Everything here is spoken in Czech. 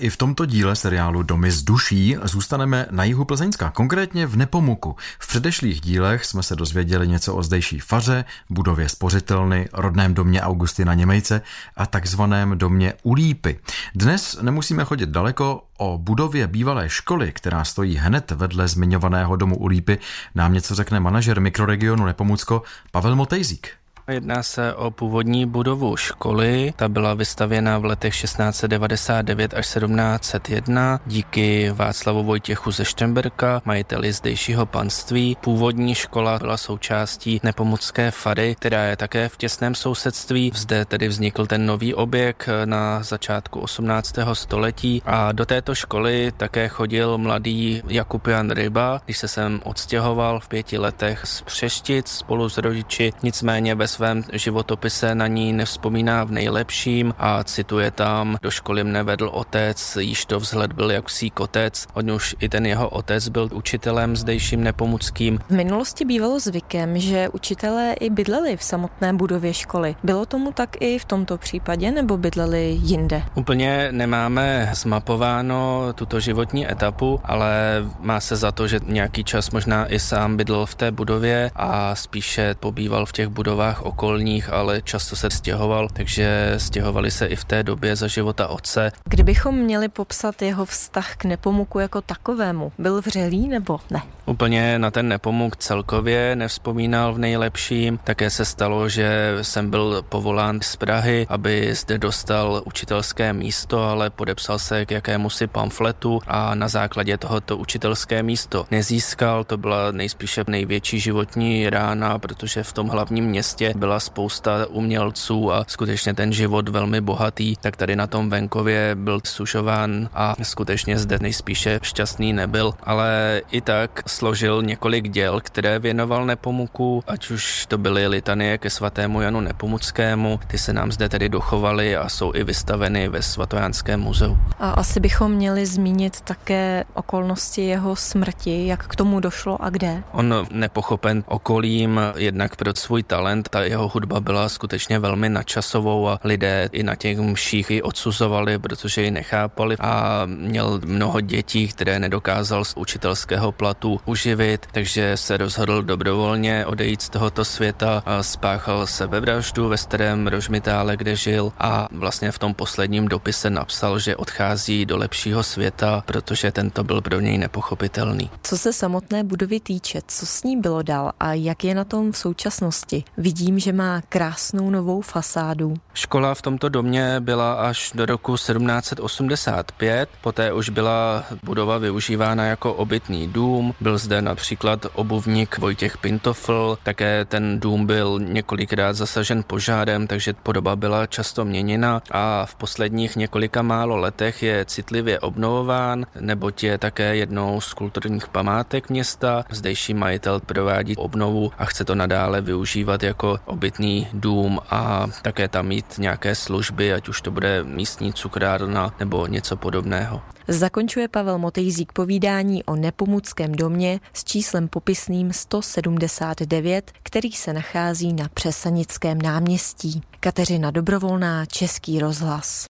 I v tomto díle seriálu Domy z duší zůstaneme na jihu Plzeňska, konkrétně v Nepomuku. V předešlých dílech jsme se dozvěděli něco o zdejší faře, budově spořitelny, rodném domě Augustina Němejce a takzvaném domě Ulípy. Dnes nemusíme chodit daleko, o budově bývalé školy, která stojí hned vedle zmiňovaného domu Ulípy, nám něco řekne manažer mikroregionu Nepomucko Pavel Motejzík. Jedná se o původní budovu školy. Ta byla vystavěna v letech 1699 až 1701 díky Václavu Vojtěchu ze Štemberka, majiteli zdejšího panství. Původní škola byla součástí Nepomucké fary, která je také v těsném sousedství. Zde tedy vznikl ten nový objekt na začátku 18. století a do této školy také chodil mladý Jakub Jan Ryba, když se sem odstěhoval v pěti letech z Přeštic spolu s rodiči, nicméně bez svém životopise na ní nevzpomíná v nejlepším a cituje tam, do školy mne vedl otec, již to vzhled byl jak psí kotec, on už i ten jeho otec byl učitelem zdejším nepomuckým. V minulosti bývalo zvykem, že učitelé i bydleli v samotné budově školy. Bylo tomu tak i v tomto případě, nebo bydleli jinde? Úplně nemáme zmapováno tuto životní etapu, ale má se za to, že nějaký čas možná i sám bydlel v té budově a spíše pobýval v těch budovách okolních, ale často se stěhoval, takže stěhovali se i v té době za života otce. Kdybychom měli popsat jeho vztah k Nepomuku jako takovému, byl vřelý nebo ne? Úplně na ten Nepomuk celkově nevzpomínal v nejlepším. Také se stalo, že jsem byl povolán z Prahy, aby zde dostal učitelské místo, ale podepsal se k jakému si pamfletu a na základě tohoto učitelské místo nezískal. To byla nejspíše největší životní rána, protože v tom hlavním městě byla spousta umělců a skutečně ten život velmi bohatý, tak tady na tom venkově byl sušován a skutečně zde nejspíše šťastný nebyl, ale i tak složil několik děl, které věnoval Nepomuku, ať už to byly litanie ke svatému Janu Nepomuckému, ty se nám zde tedy dochovaly a jsou i vystaveny ve Svatojánském muzeu. A asi bychom měli zmínit také okolnosti jeho smrti, jak k tomu došlo a kde. On nepochopen okolím jednak pro svůj talent, ta jeho hudba byla skutečně velmi nadčasovou a lidé i na těch mších ji odsuzovali, protože ji nechápali a měl mnoho dětí, které nedokázal z učitelského platu uživit, takže se rozhodl dobrovolně odejít z tohoto světa a spáchal sebevraždu ve starém Rožmitále, kde žil a vlastně v tom posledním dopise napsal, že odchází do lepšího světa, protože tento byl pro něj nepochopitelný. Co se samotné budovy týče, co s ní bylo dál a jak je na tom v současnosti? Vidím, že má krásnou novou fasádu. Škola v tomto domě byla až do roku 1785, poté už byla budova využívána jako obytný dům, byl zde například obuvník Vojtěch Pintofl, také ten dům byl několikrát zasažen požárem, takže podoba byla často měněna a v posledních několika málo letech je citlivě obnovován, neboť je také jednou z kulturních památek města. Zdejší majitel provádí obnovu a chce to nadále využívat jako obytný dům a také tam mít nějaké služby, ať už to bude místní cukrárna nebo něco podobného. Zakončuje Pavel Motejzík povídání o Nepomuckém domě s číslem popisným 179, který se nachází na Přesanickém náměstí. Kateřina Dobrovolná, Český rozhlas.